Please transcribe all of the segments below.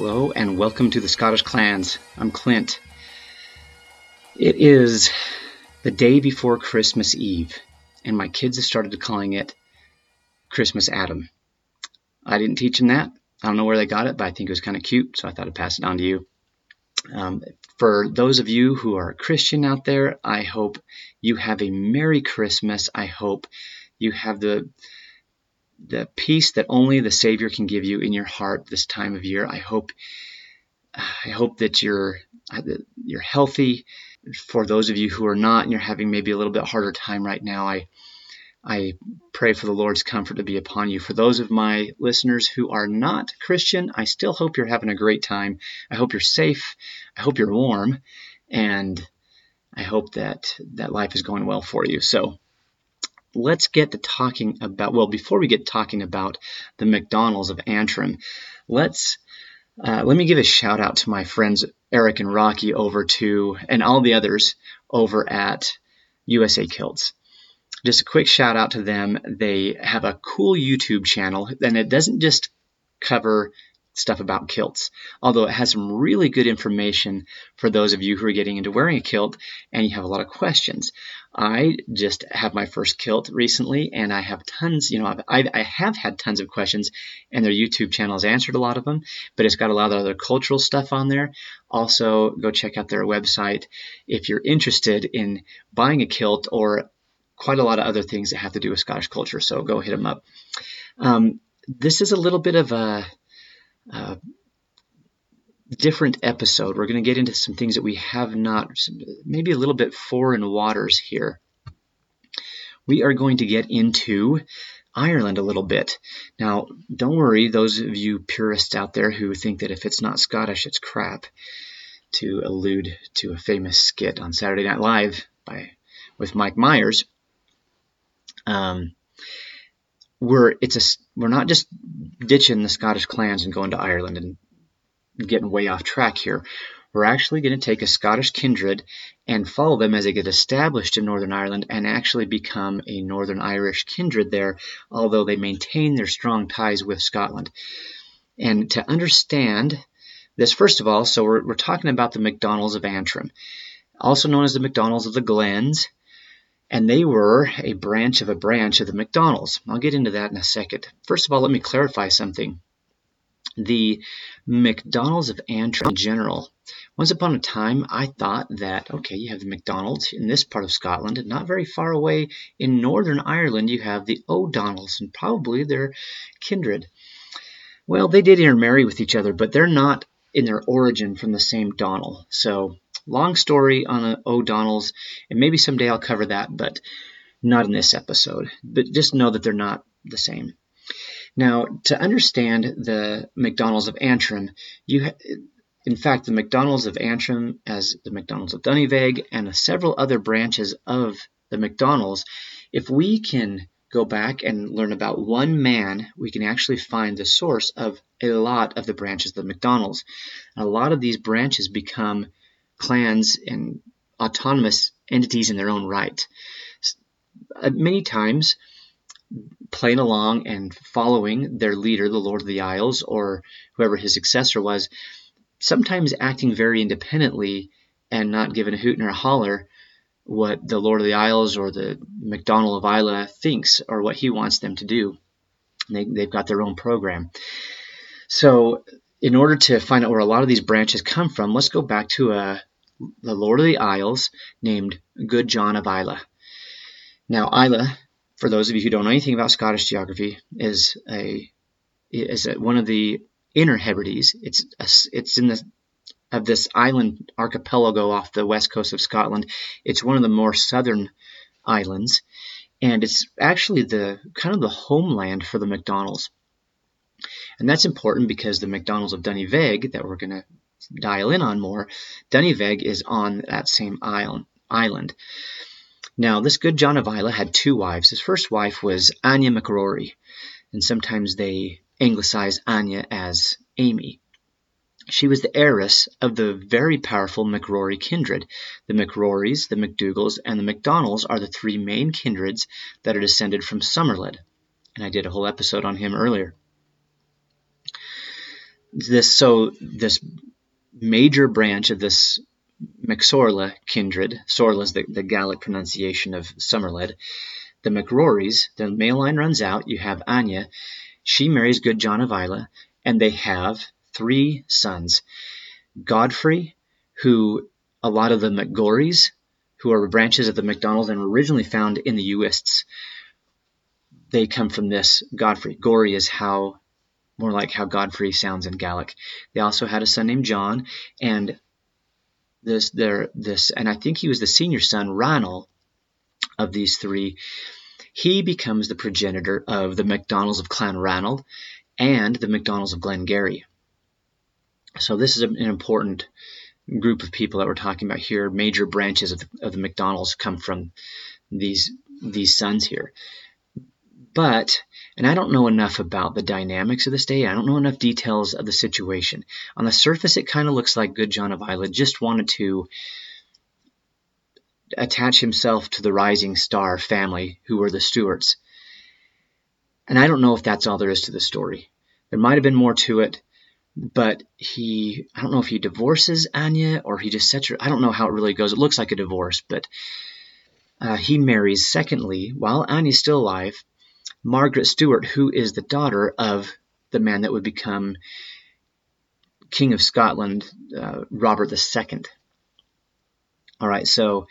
Hello, and welcome to the Scottish Clans. I'm Clint. It is the day before Christmas Eve, and my kids have started calling it Christmas Adam. I didn't teach them that. I don't know where they got it, but I think it was kind of cute, so I thought I'd pass it on to you. Um, for those of you who are Christian out there, I hope you have a Merry Christmas. I hope you have the the peace that only the Savior can give you in your heart this time of year. I hope I hope that you're that you're healthy. For those of you who are not and you're having maybe a little bit harder time right now, I I pray for the Lord's comfort to be upon you. For those of my listeners who are not Christian, I still hope you're having a great time. I hope you're safe. I hope you're warm, and I hope that that life is going well for you. So let's get to talking about, well, before we get talking about the McDonald's of Antrim, let's, uh, let me give a shout out to my friends Eric and Rocky over to, and all the others over at USA Kilts. Just a quick shout out to them. They have a cool YouTube channel, and it doesn't just cover stuff about kilts, although it has some really good information for those of you who are getting into wearing a kilt and you have a lot of questions. I just have my first kilt recently and I have tons, you know, I've, I have had tons of questions and their YouTube channel has answered a lot of them, but it's got a lot of other cultural stuff on there. Also, go check out their website if you're interested in buying a kilt or quite a lot of other things that have to do with Scottish culture. So go hit them up. Um, this is a little bit of a uh, different episode. We're going to get into some things that we have not, maybe a little bit foreign waters here. We are going to get into Ireland a little bit. Now, don't worry, those of you purists out there who think that if it's not Scottish, it's crap, to allude to a famous skit on Saturday Night Live by with Mike Myers. Um, we're it's a we're not just ditching the Scottish clans and going to Ireland and getting way off track here. We're actually going to take a Scottish kindred and follow them as they get established in Northern Ireland and actually become a Northern Irish kindred there, although they maintain their strong ties with Scotland. And to understand this, first of all, so we're, we're talking about the MacDonalds of Antrim, also known as the MacDonalds of the Glens, and they were a branch of a branch of the McDonald's. I'll get into that in a second. First of all, let me clarify something. The McDonald's of Antrim in general. Once upon a time, I thought that, okay, you have the McDonald's in this part of Scotland, and not very far away in Northern Ireland, you have the O'Donnells, and probably they're kindred. Well, they did intermarry with each other, but they're not in their origin from the same Donnell. So Long story on the O'Donnells, and maybe someday I'll cover that, but not in this episode. But just know that they're not the same. Now, to understand the McDonald's of Antrim, you ha- in fact, the McDonald's of Antrim, as the McDonald's of Dunyveg, and several other branches of the McDonald's, if we can go back and learn about one man, we can actually find the source of a lot of the branches of the MacDonalds. a lot of these branches become clans and autonomous entities in their own right. Uh, many times, playing along and following their leader, the Lord of the Isles, or whoever his successor was, sometimes acting very independently and not giving a hoot nor a holler what the Lord of the Isles or the MacDonald of Islay thinks or what he wants them to do. They, they've got their own program. So, in order to find out where a lot of these branches come from, let's go back to a, the Lord of the Isles named Good John of Islay. Now, Islay, for those of you who don't know anything about Scottish geography, is a is a, one of the inner Hebrides. It's a, it's in the of this island archipelago off the west coast of Scotland. It's one of the more southern islands, and it's actually the kind of the homeland for the MacDonalds. And that's important because the MacDonalds of Dunyveg that we're going to dial in on more, Dunyveg is on that same island. Now, this good John of Islay had two wives. His first wife was Anya McRory, and sometimes they anglicize Anya as Amy. She was the heiress of the very powerful McRory kindred. The McRorys, the McDougals, and the McDonalds are the three main kindreds that are descended from Somerled, and I did a whole episode on him earlier. this so this major branch of this McSorla kindred, Sorla is the, the pronunciation of Somerled. The McRorys, the male line runs out. You have Anya. She marries good John of Islay, and they have three sons. Godfrey, who a lot of the McGorries, who are branches of the McDonalds and were originally found in the Uists, they come from this Godfrey. Gory is how more like how Godfrey sounds in Gaelic. They also had a son named John, and this there this and I think he was the senior son, Ranal, of these three. He becomes the progenitor of the McDonalds of Clan Ranald and the McDonalds of Glengarry. So this is an important group of people that we're talking about here. Major branches of the, of the McDonalds come from these these sons here. But, and I don't know enough about the dynamics of this day, I don't know enough details of the situation. On the surface, it kind of looks like good John of Islay just wanted to attach himself to the rising star family who were the Stuarts. And I don't know if that's all there is to the story. There might have been more to it, but he, I don't know if he divorces Anya or he just sets her, I don't know how it really goes. It looks like a divorce, but uh, he marries, secondly, while Anya's still alive, Margaret Stuart, who is the daughter of the man that would become King of Scotland, uh, Robert II. All right, so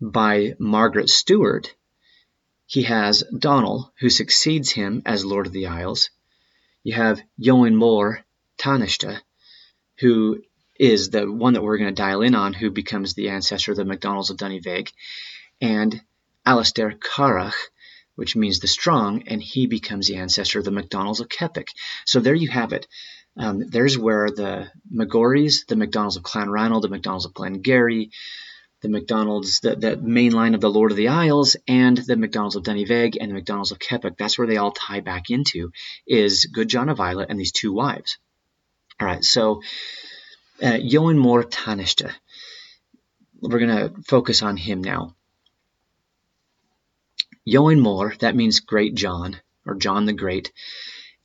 by Margaret Stuart, he has Donald, who succeeds him as Lord of the Isles. You have Eoin Mór Taoiseach, who is the one that we're going to dial in on, who becomes the ancestor of the MacDonalds of Dunyvaig, and Alistair Carach, which means the strong, and he becomes the ancestor of the MacDonalds of Keppoch. So there you have it. Um, there's where the McGorries, the MacDonalds of Clanranald, the MacDonalds of Glengarry, the MacDonalds, the, the main line of the Lord of the Isles, and the MacDonalds of Dunyvaig and the MacDonalds of Keppoch. That's where they all tie back into, is Good John of Islay and these two wives. All right, so uh, Mór Taoiseach. We're going to focus on him now. Eoin Mór, that means Great John, or John the Great,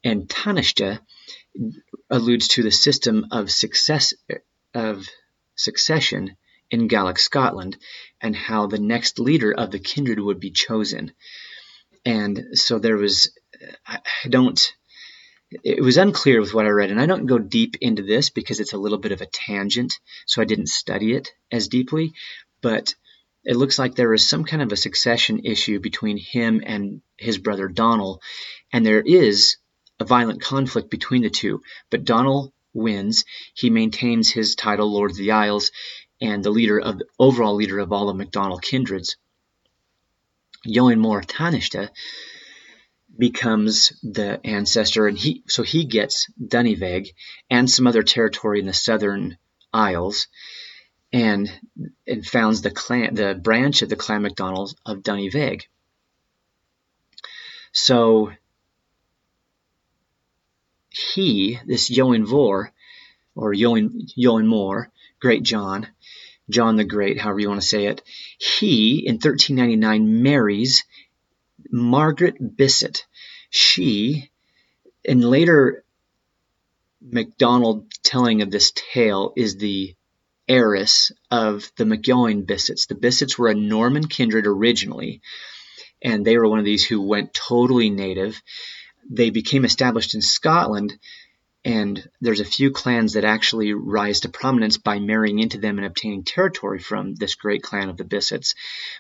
and Taoiseach alludes to the system of success of succession in Gaelic Scotland and how the next leader of the kindred would be chosen. And so there was, I don't, it was unclear with what I read, and I don't go deep into this because it's a little bit of a tangent, so I didn't study it as deeply. But it looks like there is some kind of a succession issue between him and his brother Donald, and there is a violent conflict between the two. But Donald wins. He maintains his title, Lord of the Isles, and the leader of overall leader of all the MacDonald kindreds. Eoin Mór Taoiseach becomes the ancestor, and he so he gets Dunyvaig and some other territory in the southern Isles and and founds the clan, the branch of the clan MacDonald of Dunyvaig. So he, this Eoin Vor, or Eoin Mór, Great John, John the Great, however you want to say it, he in 1399 marries Margaret Bisset. She, in later MacDonald telling of this tale, is the heiress of the McEoin Bissets. The Bissets were a Norman kindred originally, and they were one of these who went totally native. They became established in Scotland, and there's a few clans that actually rise to prominence by marrying into them and obtaining territory from this great clan of the Bissets.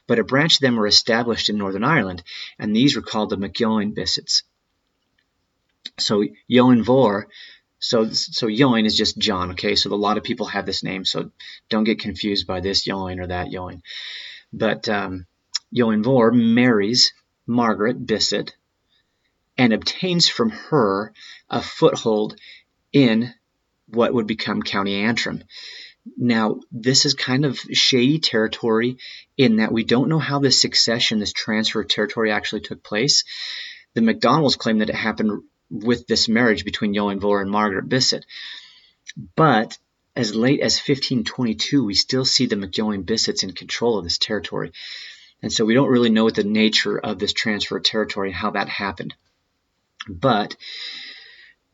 But a branch of them were established in Northern Ireland, and these were called the McEoin Bissets. So Eoin Vor so so Eoin is just John, okay? So a lot of people have this name, so don't get confused by this Eoin or that Eoin. But um, Eoin Vor marries Margaret Bisset and obtains from her a foothold in what would become County Antrim. Now, this is kind of shady territory in that we don't know how this succession, this transfer of territory actually took place. The McDonalds claim that it happened with this marriage between Eoin Vor and Margaret Bisset. But as late as 1522, we still see the McEoin Bissets in control of this territory. And so we don't really know what the nature of this transfer of territory and how that happened. But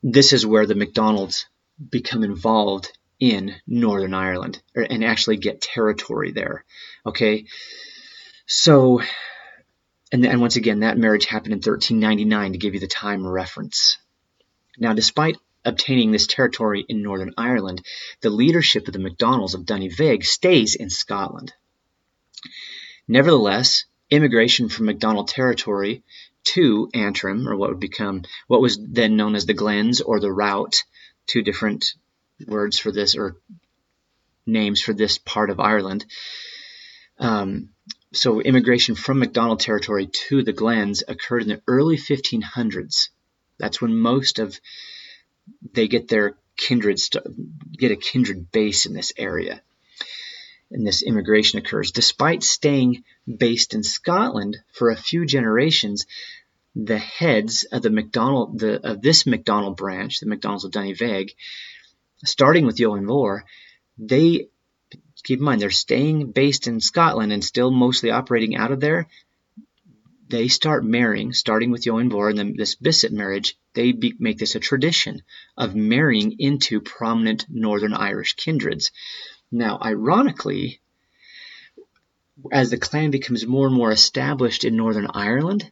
this is where the McDonalds become involved in Northern Ireland or, and actually get territory there. Okay, so and, and once again, that marriage happened in 1399 to give you the time reference. Now, despite obtaining this territory in Northern Ireland, the leadership of the MacDonalds of Dunyvaig stays in Scotland. Nevertheless, immigration from MacDonald territory to Antrim, or what would become what was then known as the Glens or the Route, two different words for this or names for this part of Ireland. Um, so immigration from MacDonald territory to the Glens occurred in the early 1500s. That's when most of they get their kindred get a kindred base in this area. And this immigration occurs. Despite staying based in Scotland for a few generations, the heads of the MacDonald the, of this MacDonald branch, the MacDonalds of Dunyvaig, starting with Ioan Mhor, they keep in mind they're staying based in Scotland and still mostly operating out of there. They start marrying, starting with Ioan Mhor and then this Bissett marriage. They be, make this a tradition of marrying into prominent Northern Irish kindreds. Now, ironically, as the clan becomes more and more established in Northern Ireland,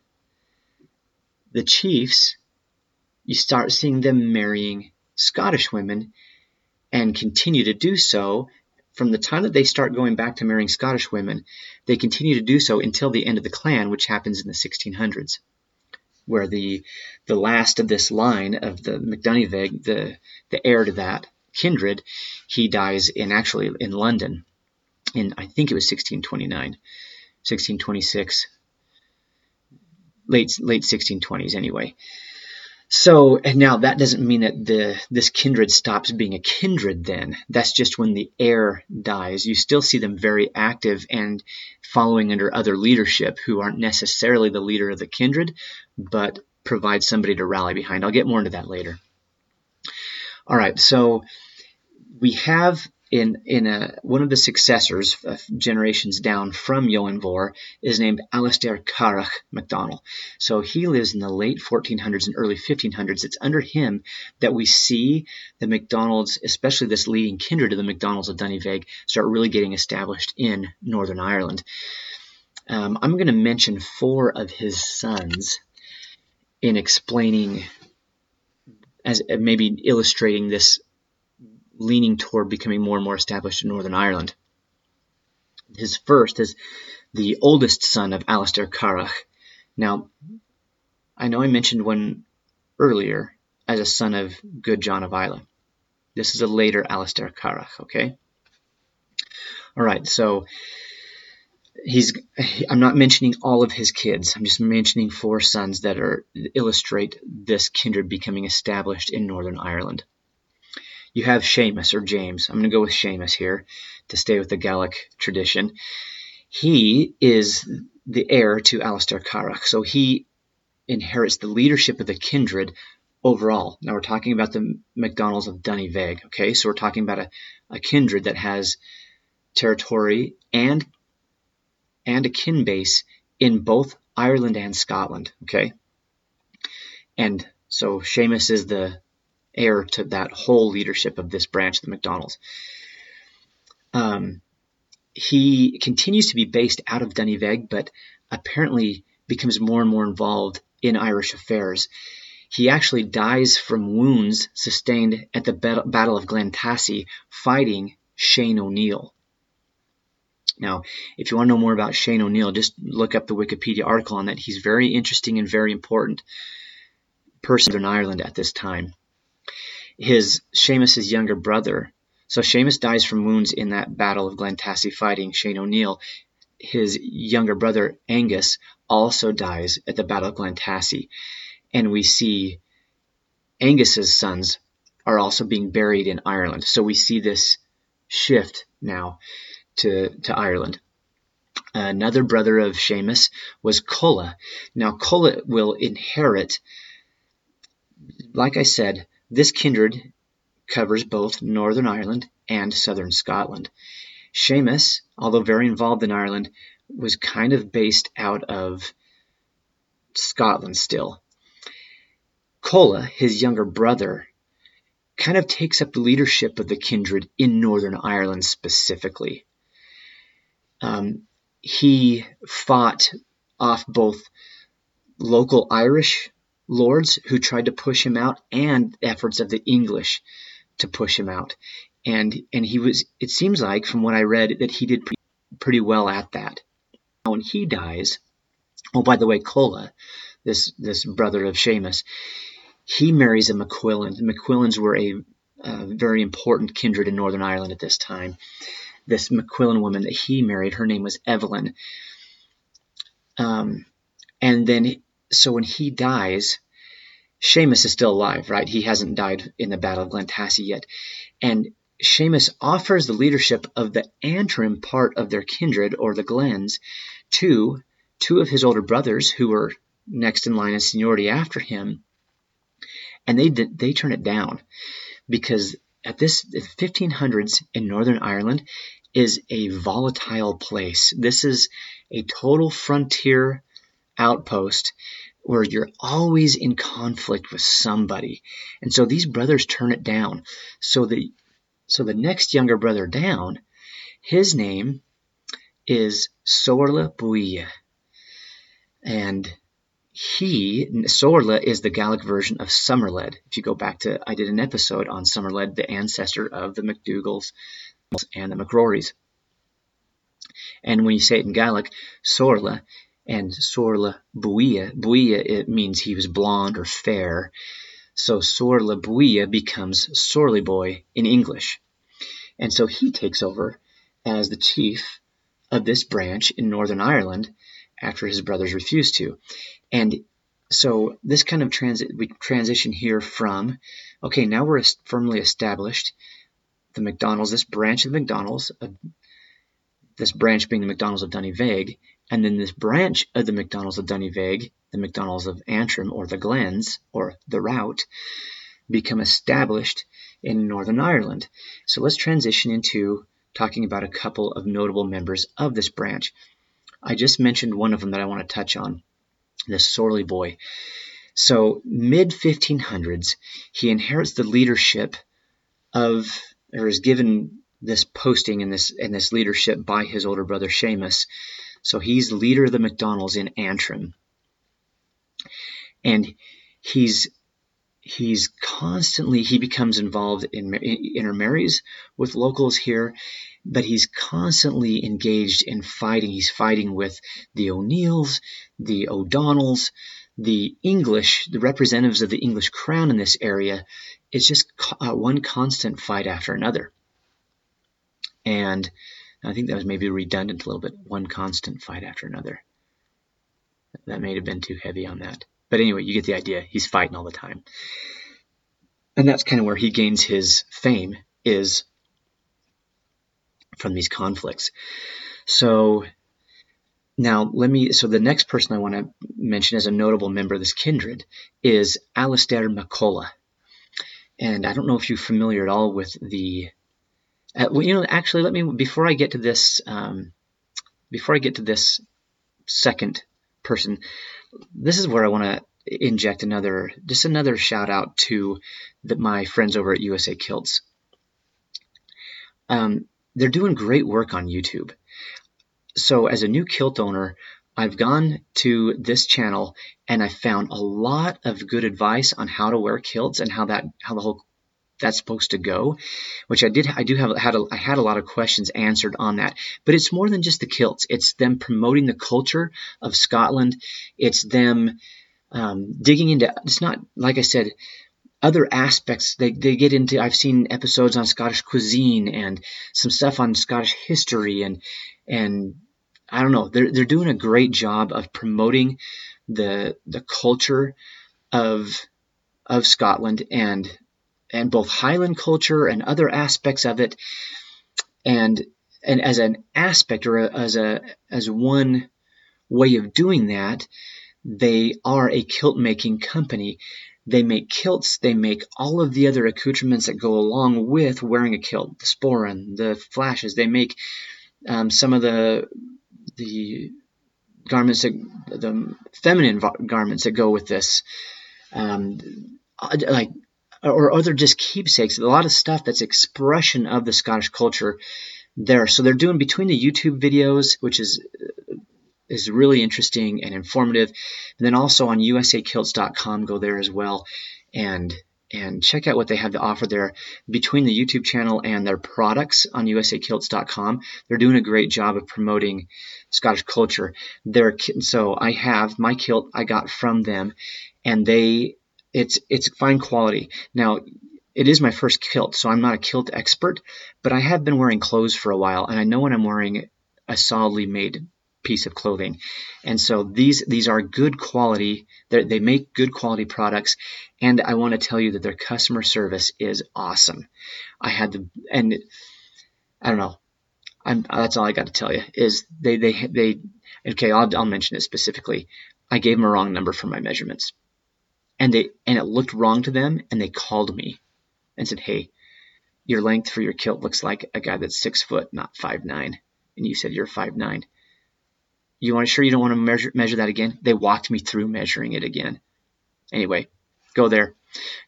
the chiefs, you start seeing them marrying Scottish women and continue to do so from the time that they start going back to marrying Scottish women, they continue to do so until the end of the clan, which happens in the 1600s, where the the last of this line of the McDoniveg, the the heir to that kindred, he dies in actually in London, in I think it was 1629, 1626, late late 1620s anyway. So and now that doesn't mean that the this kindred stops being a kindred then. That's just when the heir dies. You still see them very active and following under other leadership who aren't necessarily the leader of the kindred, but provide somebody to rally behind. I'll get more into that later. All right, so we have in in a, one of the successors, uh, generations down from Ioan Mhor, is named Alastair Carach MacDonald. So he lives in the late 1400s and early 1500s. It's under him that we see the MacDonalds, especially this leading kindred of the MacDonalds of Dunyvaig, start really getting established in Northern Ireland. Um, I'm going to mention four of his sons in explaining, as maybe illustrating this leaning toward becoming more and more established in Northern Ireland. His first is the oldest son of Alastair Carach. Now, I know I mentioned one earlier as a son of good John of Islay. This is a later Alastair Carach, okay? All right, so he's I'm not mentioning all of his kids. I'm just mentioning four sons that are illustrate this kindred becoming established in Northern Ireland you have Seamus or James. I'm going to go with Seamus here to stay with the Gaelic tradition. He is the heir to Alastair Carach, so he inherits the leadership of the kindred overall. Now we're talking about the MacDonalds of Dunyvaig, okay? So we're talking about a, a kindred that has territory and and a kin base in both Ireland and Scotland, okay? And so Seamus is the heir to that whole leadership of this branch of the McDonald's. Um, he continues to be based out of Dunyvaig, but apparently becomes more and more involved in Irish affairs. He actually dies from wounds sustained at the Battle of Glentaisie fighting Shane O'Neill. Now, if you want to know more about Shane O'Neill, just look up the Wikipedia article on that. He's very interesting and very important person in Ireland at this time his Seamus's younger brother. So Seamus dies from wounds in that battle of Glentaisie fighting Shane O'Neill. His younger brother Angus also dies at the Battle of Glentaisie, and we see Angus's sons are also being buried in Ireland. So we see this shift now to to Ireland. Another brother of Seamus was Colla. Now Colla will inherit, like I said, this kindred covers both Northern Ireland and Southern Scotland. Seamus, although very involved in Ireland, was kind of based out of Scotland still. Colla, his younger brother, kind of takes up the leadership of the kindred in Northern Ireland specifically. Um, he fought off both local Irish lords who tried to push him out and efforts of the English to push him out. And and he was it seems like from what I read that he did pretty, pretty well at that. When he dies, oh by the way, Colla, this this brother of Seamus, he marries a McQuillan. The McQuillans were a, very important kindred in Northern Ireland at this time. This McQuillan woman that he married, her name was Evelyn. Um, and then, so when he dies, Seamus is still alive, right? He hasn't died in the Battle of Glentaisie yet. And Seamus offers the leadership of the Antrim part of their kindred, or the Glens, to two of his older brothers who were next in line in seniority after him and they they turn it down because at this 1500s in Northern Ireland is a volatile place. This is a total frontier outpost where you're always in conflict with somebody. And so these brothers turn it down. So the so the next younger brother down, his name is Sorla Buia. And he Sorla is the Gaelic version of Somerled. If you go back to, I did an episode on Somerled, the ancestor of the MacDougals and the McRorys. And when you say it in Gaelic, Sorla and Sorla Buia, Buia it means he was blonde or fair. So Sorla Buia becomes Sorley Boy in English. And so he takes over as the chief of this branch in Northern Ireland after his brothers refused to. And so this kind of transit we transition here from okay now we're firmly established the McDonald's this branch of the McDonald's uh, this branch being the McDonald's of Dunyvaig and then this branch of the McDonald's of Dunyvaig the McDonald's of Antrim or the Glens or the route become established in Northern Ireland so let's transition into talking about a couple of notable members of this branch I just mentioned one of them that I want to touch on this Sorley boy. So, mid 1500s, he inherits the leadership of, or is given this posting and this and this leadership by his older brother Seamus. So he's leader of the McDonald's in Antrim, and he's he's constantly he becomes involved in intermarries with locals here but he's constantly engaged in fighting. He's fighting with the O'Neills, the O'Donnells, the English, the representatives of the English crown in this area. It's just uh, one constant fight after another. And I think that was maybe redundant a little bit. One constant fight after another. That may have been too heavy on that. But anyway, you get the idea. He's fighting all the time. And that's kind of where he gains his fame is from these conflicts. So now let me. So the next person I want to mention as a notable member of this kindred is Alistair MacColla, and I don't know if you're familiar at all with the. Uh, well, you know, actually, let me before I get to this. Um, before I get to this second person, this is where I want to inject another, just another shout out to the, my friends over at USA Kilts. Um, they're doing great work on YouTube. So as a new kilt owner, I've gone to this channel and I found a lot of good advice on how to wear kilts and how that how the whole that's supposed to go, which I did I do have had a, I had a lot of questions answered on that. But it's more than just the kilts. It's them promoting the culture of Scotland. It's them um, digging into. It's not like I said other aspects they, they get into i've seen episodes on scottish cuisine and some stuff on scottish history and and i don't know they're, they're doing a great job of promoting the the culture of of scotland and and both highland culture and other aspects of it. And and as an aspect or as a as one way of doing that they are a kilt making company. They make kilts, they make all of the other accoutrements that go along with wearing a kilt, the sporran, the flashes. They make um, some of the the garments that the feminine garments that go with this, um, like or other just keepsakes. A lot of stuff that's expression of the Scottish culture there. So they're doing between the YouTube videos, which is uh, is really interesting and informative, and then also on USAKilts.com, go there as well, and and check out what they have to offer there between the YouTube channel and their products on usakilts.com. They're doing a great job of promoting Scottish culture. Their so I have my kilt I got from them, and they it's it's fine quality. Now it is my first kilt, so I'm not a kilt expert, but I have been wearing clothes for a while, and I know when I'm wearing a solidly made piece of clothing. And so these these are good quality. They make good quality products, and I want to tell you that their customer service is awesome. I had the and I don't know. I'm, that's all I got to tell you is they they they okay. I'll I'll mention it specifically. I gave them a wrong number for my measurements, and they and it looked wrong to them, and they called me and said, "Hey, your length for your kilt looks like a guy that's six foot, not five nine, and you said you're five nine. You want to sure you don't want to measure measure that again? They walked me through measuring it again. Anyway, go there,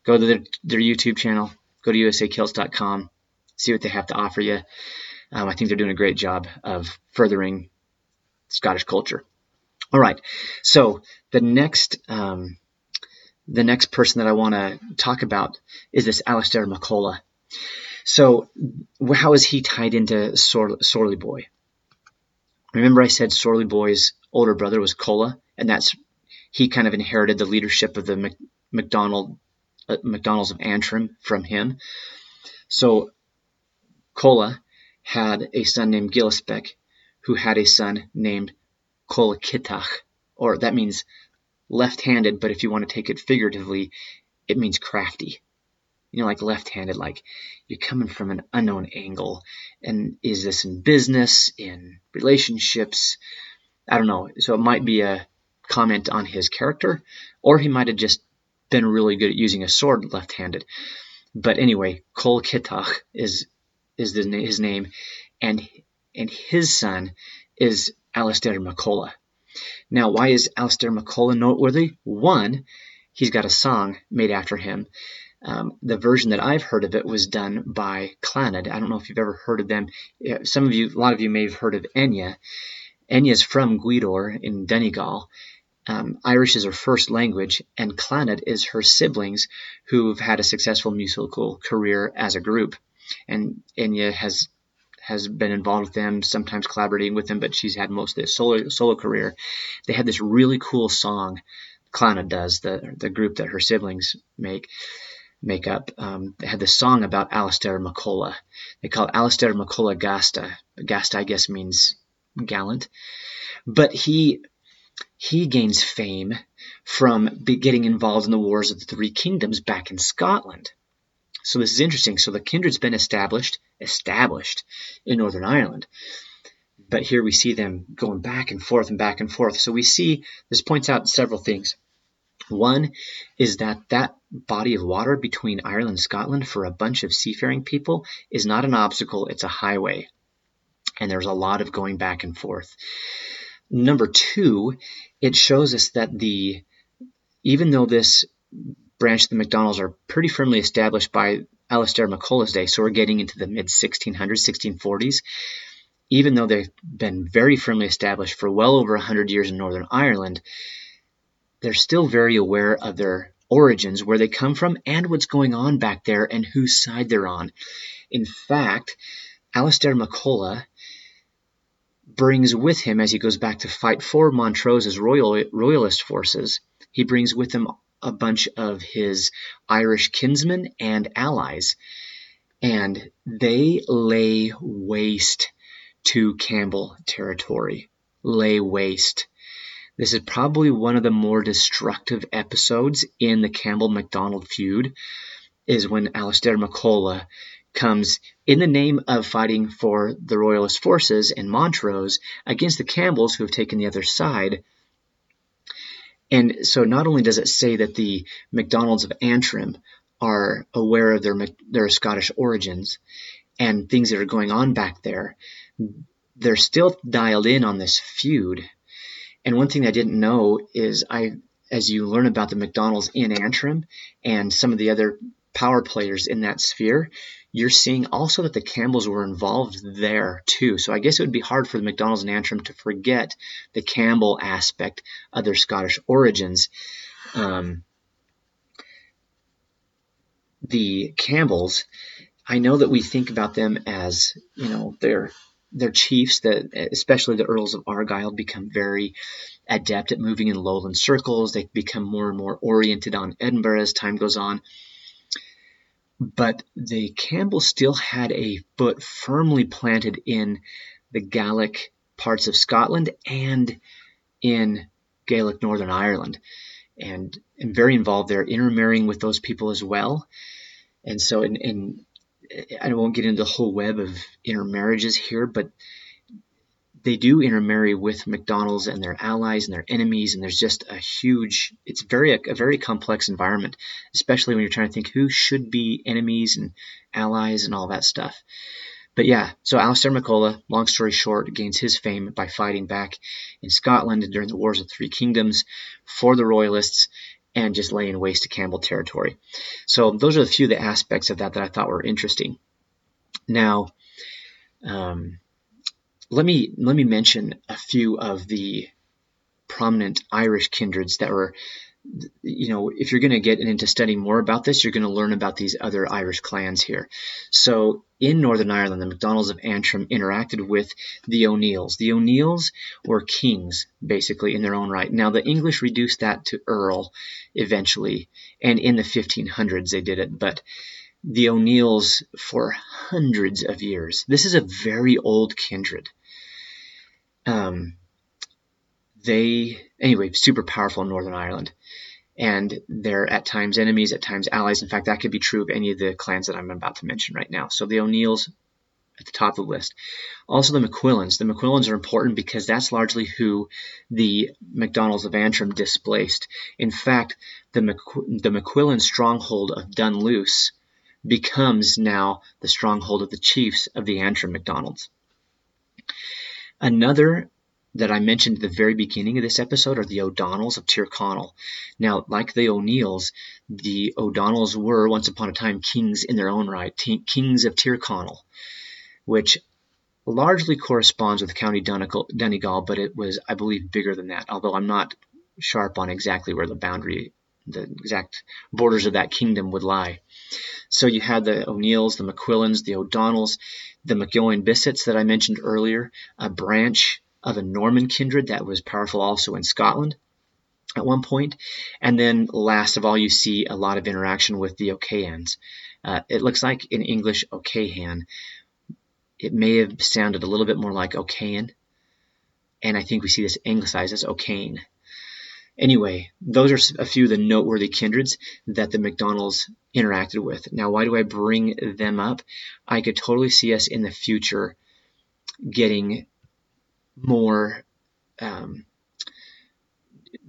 go to their, their YouTube channel, go to usakilts.com, see what they have to offer you. Um, I think they're doing a great job of furthering Scottish culture. All right, so the next um, the next person that I want to talk about is this Alistair MacColla. So, how is he tied into Sor- Sorley Boy? Remember, I said Sorley Boy's older brother was Colla, and that's he kind of inherited the leadership of the McDonald uh, McDonald's of Antrim from him. So, Colla had a son named Gillisbeck, who had a son named Colakitach, or that means left-handed, but if you want to take it figuratively, it means crafty. You know, like left-handed, like you're coming from an unknown angle. And is this in business, in relationships? I don't know. So it might be a comment on his character, or he might have just been really good at using a sword left-handed. But anyway, Coll Ciotach is is the, his name, and and his son is Alistair MacColla. Now, why is Alistair MacColla noteworthy? One, he's got a song made after him. Um, the version that I've heard of it was done by Clannad. I don't know if you've ever heard of them. Some of you, a lot of you may have heard of Enya. Enya's from Gweedore in Donegal. Um, Irish is her first language, and Clannad is her siblings who've had a successful musical career as a group. And Enya has has been involved with them, sometimes collaborating with them, but she's had most of solo solo career. They had this really cool song. Clannad does the the group that her siblings make make up. Um, they had this song about Alistair MacColla. They call it Alistair MacColla Gasta. Gasta, I guess, means gallant. But he he gains fame from getting involved in the wars of the Three Kingdoms back in Scotland. So this is interesting. So the kindred's been established, established in Northern Ireland. But here we see them going back and forth and back and forth. So we see this points out several things. One is that that body of water between Ireland and Scotland for a bunch of seafaring people is not an obstacle, it's a highway. And there's a lot of going back and forth. Number two, it shows us that the even though this branch of the McDonalds are pretty firmly established by Alistair MacColla's day, so we're getting into the mid 1600s, 1640s. Even though they've been very firmly established for well over 100 years in Northern Ireland, they're still very aware of their origins, where they come from, and what's going on back there, and whose side they're on. In fact, Alistair MacColla brings with him, as he goes back to fight for Montrose's royal, royalist forces, he brings with him a bunch of his Irish kinsmen and allies, and they lay waste to Campbell territory. Lay waste. This is probably one of the more destructive episodes in the Campbell MacDonald feud, is when Alistair MacColla comes in the name of fighting for the Royalist forces in Montrose against the Campbells who have taken the other side and so not only does it say that the MacDonalds of Antrim are aware of their, their Scottish origins and things that are going on back there, they're still dialed in on this feud. And one thing I didn't know is I, as you learn about the McDonald's in Antrim and some of the other power players in that sphere, you're seeing also that the Campbells were involved there too. So I guess it would be hard for the McDonald's and Antrim to forget the Campbell aspect of their Scottish origins. Um, the Campbells, I know that we think about them as, you know, they're their chiefs that especially the earls of argyll become very adept at moving in lowland circles they become more and more oriented on edinburgh as time goes on but the campbells still had a foot firmly planted in the gaelic parts of scotland and in gaelic northern ireland and, and very involved there intermarrying with those people as well. And so in I won't get into the whole web of intermarriages here, but they do intermarry with McDonald's and their allies and their enemies, and there's just a huge. It's very a, a very complex environment, especially when you're trying to think who should be enemies and allies and all that stuff. But yeah, so Alistair MacColla, long story short, gains his fame by fighting back in Scotland during the Wars of the Three Kingdoms for the Royalists and just laying waste to Campbell territory. So those are a few of the aspects of that that I thought were interesting. Now, um, let me let me mention a few of the prominent Irish kindreds that were you know, if you're going to get into studying more about this, you're going to learn about these other Irish clans here. So in Northern Ireland, the MacDonalds of Antrim interacted with the O'Neills. The O'Neills were kings, basically, in their own right. Now, the English reduced that to Earl eventually, and in the 1500s they did it, but the O'Neills for hundreds of years. This is a very old kindred. Um, they, anyway, super powerful in Northern Ireland and they're at times enemies, at times allies. In fact, that could be true of any of the clans that I'm about to mention right now. So the O'Neills at the top of the list. Also the McQuillans. The McQuillans are important because that's largely who the McDonalds of Antrim displaced. In fact, the, McQu- the McQuillan stronghold of Dunluce becomes now the stronghold of the chiefs of the Antrim McDonalds. Another that I mentioned at the very beginning of this episode are the O'Donnells of Tyrconnell. Now, like the O'Neills, the O'Donnells were once upon a time kings in their own right, t- kings of Tyrconnell, which largely corresponds with County Donegal, but it was, I believe, bigger than that, although I'm not sharp on exactly where the boundary, the exact borders of that kingdom would lie. So you had the O'Neills, the McQuillans, the O'Donnells, the McEowen Bissets that I mentioned earlier, a branch of a Norman kindred that was powerful also in Scotland at one point. And then last of all, you see a lot of interaction with the O'Cahan's. Uh, it looks like in English O'Cahan, it may have sounded a little bit more like O'Cahan. And I think we see this anglicized as O'Kane. Anyway, those are a few of the noteworthy kindreds that the McDonald's interacted with. Now, why do I bring them up? I could totally see us in the future getting more um,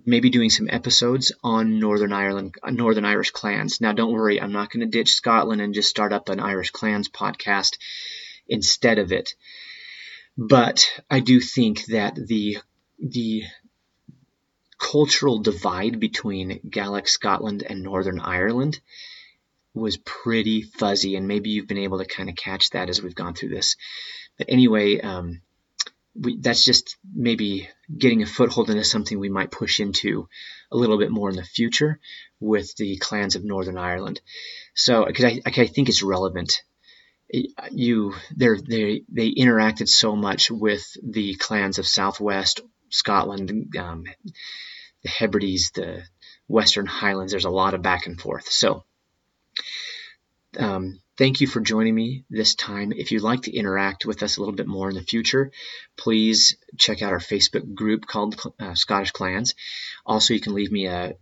maybe doing some episodes on Northern Ireland, Northern Irish clans. Now, don't worry, I'm not going to ditch Scotland and just start up an Irish clans podcast instead of it. But I do think that the the cultural divide between Gaelic Scotland and Northern Ireland was pretty fuzzy, and maybe you've been able to kind of catch that as we've gone through this. But anyway, um, we, that's just maybe getting a foothold into something we might push into a little bit more in the future with the clans of Northern Ireland. So, because I, I think it's relevant. You, they they they interacted so much with the clans of Southwest Scotland, um, the Hebrides, the Western Highlands. There's a lot of back and forth. So, um, Thank you for joining me this time. If you'd like to interact with us a little bit more in the future, please check out our Facebook group called uh, Scottish Clans. Also, you can leave me a,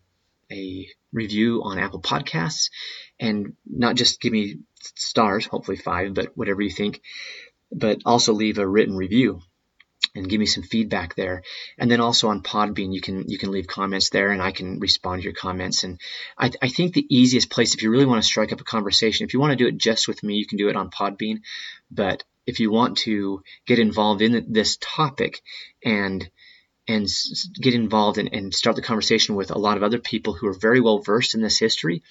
a review on Apple Podcasts and not just give me stars, hopefully five, but whatever you think, but also leave a written review and give me some feedback there. And then also on Podbean, you can you can leave comments there, and I can respond to your comments. And I, I think the easiest place, if you really want to strike up a conversation, if you want to do it just with me, you can do it on Podbean. But if you want to get involved in this topic and and get involved and, and start the conversation with a lot of other people who are very well versed in this history,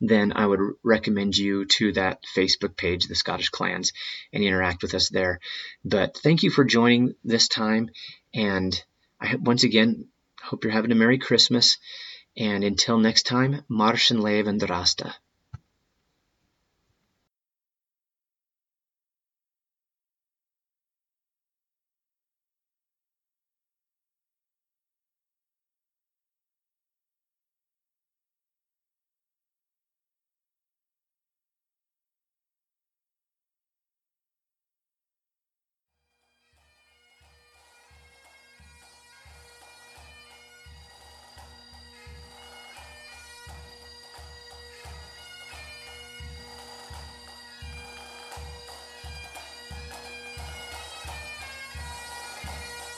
then I would recommend you to that Facebook page, the Scottish Clans, and interact with us there. But thank you for joining this time, and I once again hope you're having a Merry Christmas. And until next time, Marschen Leven Rasta.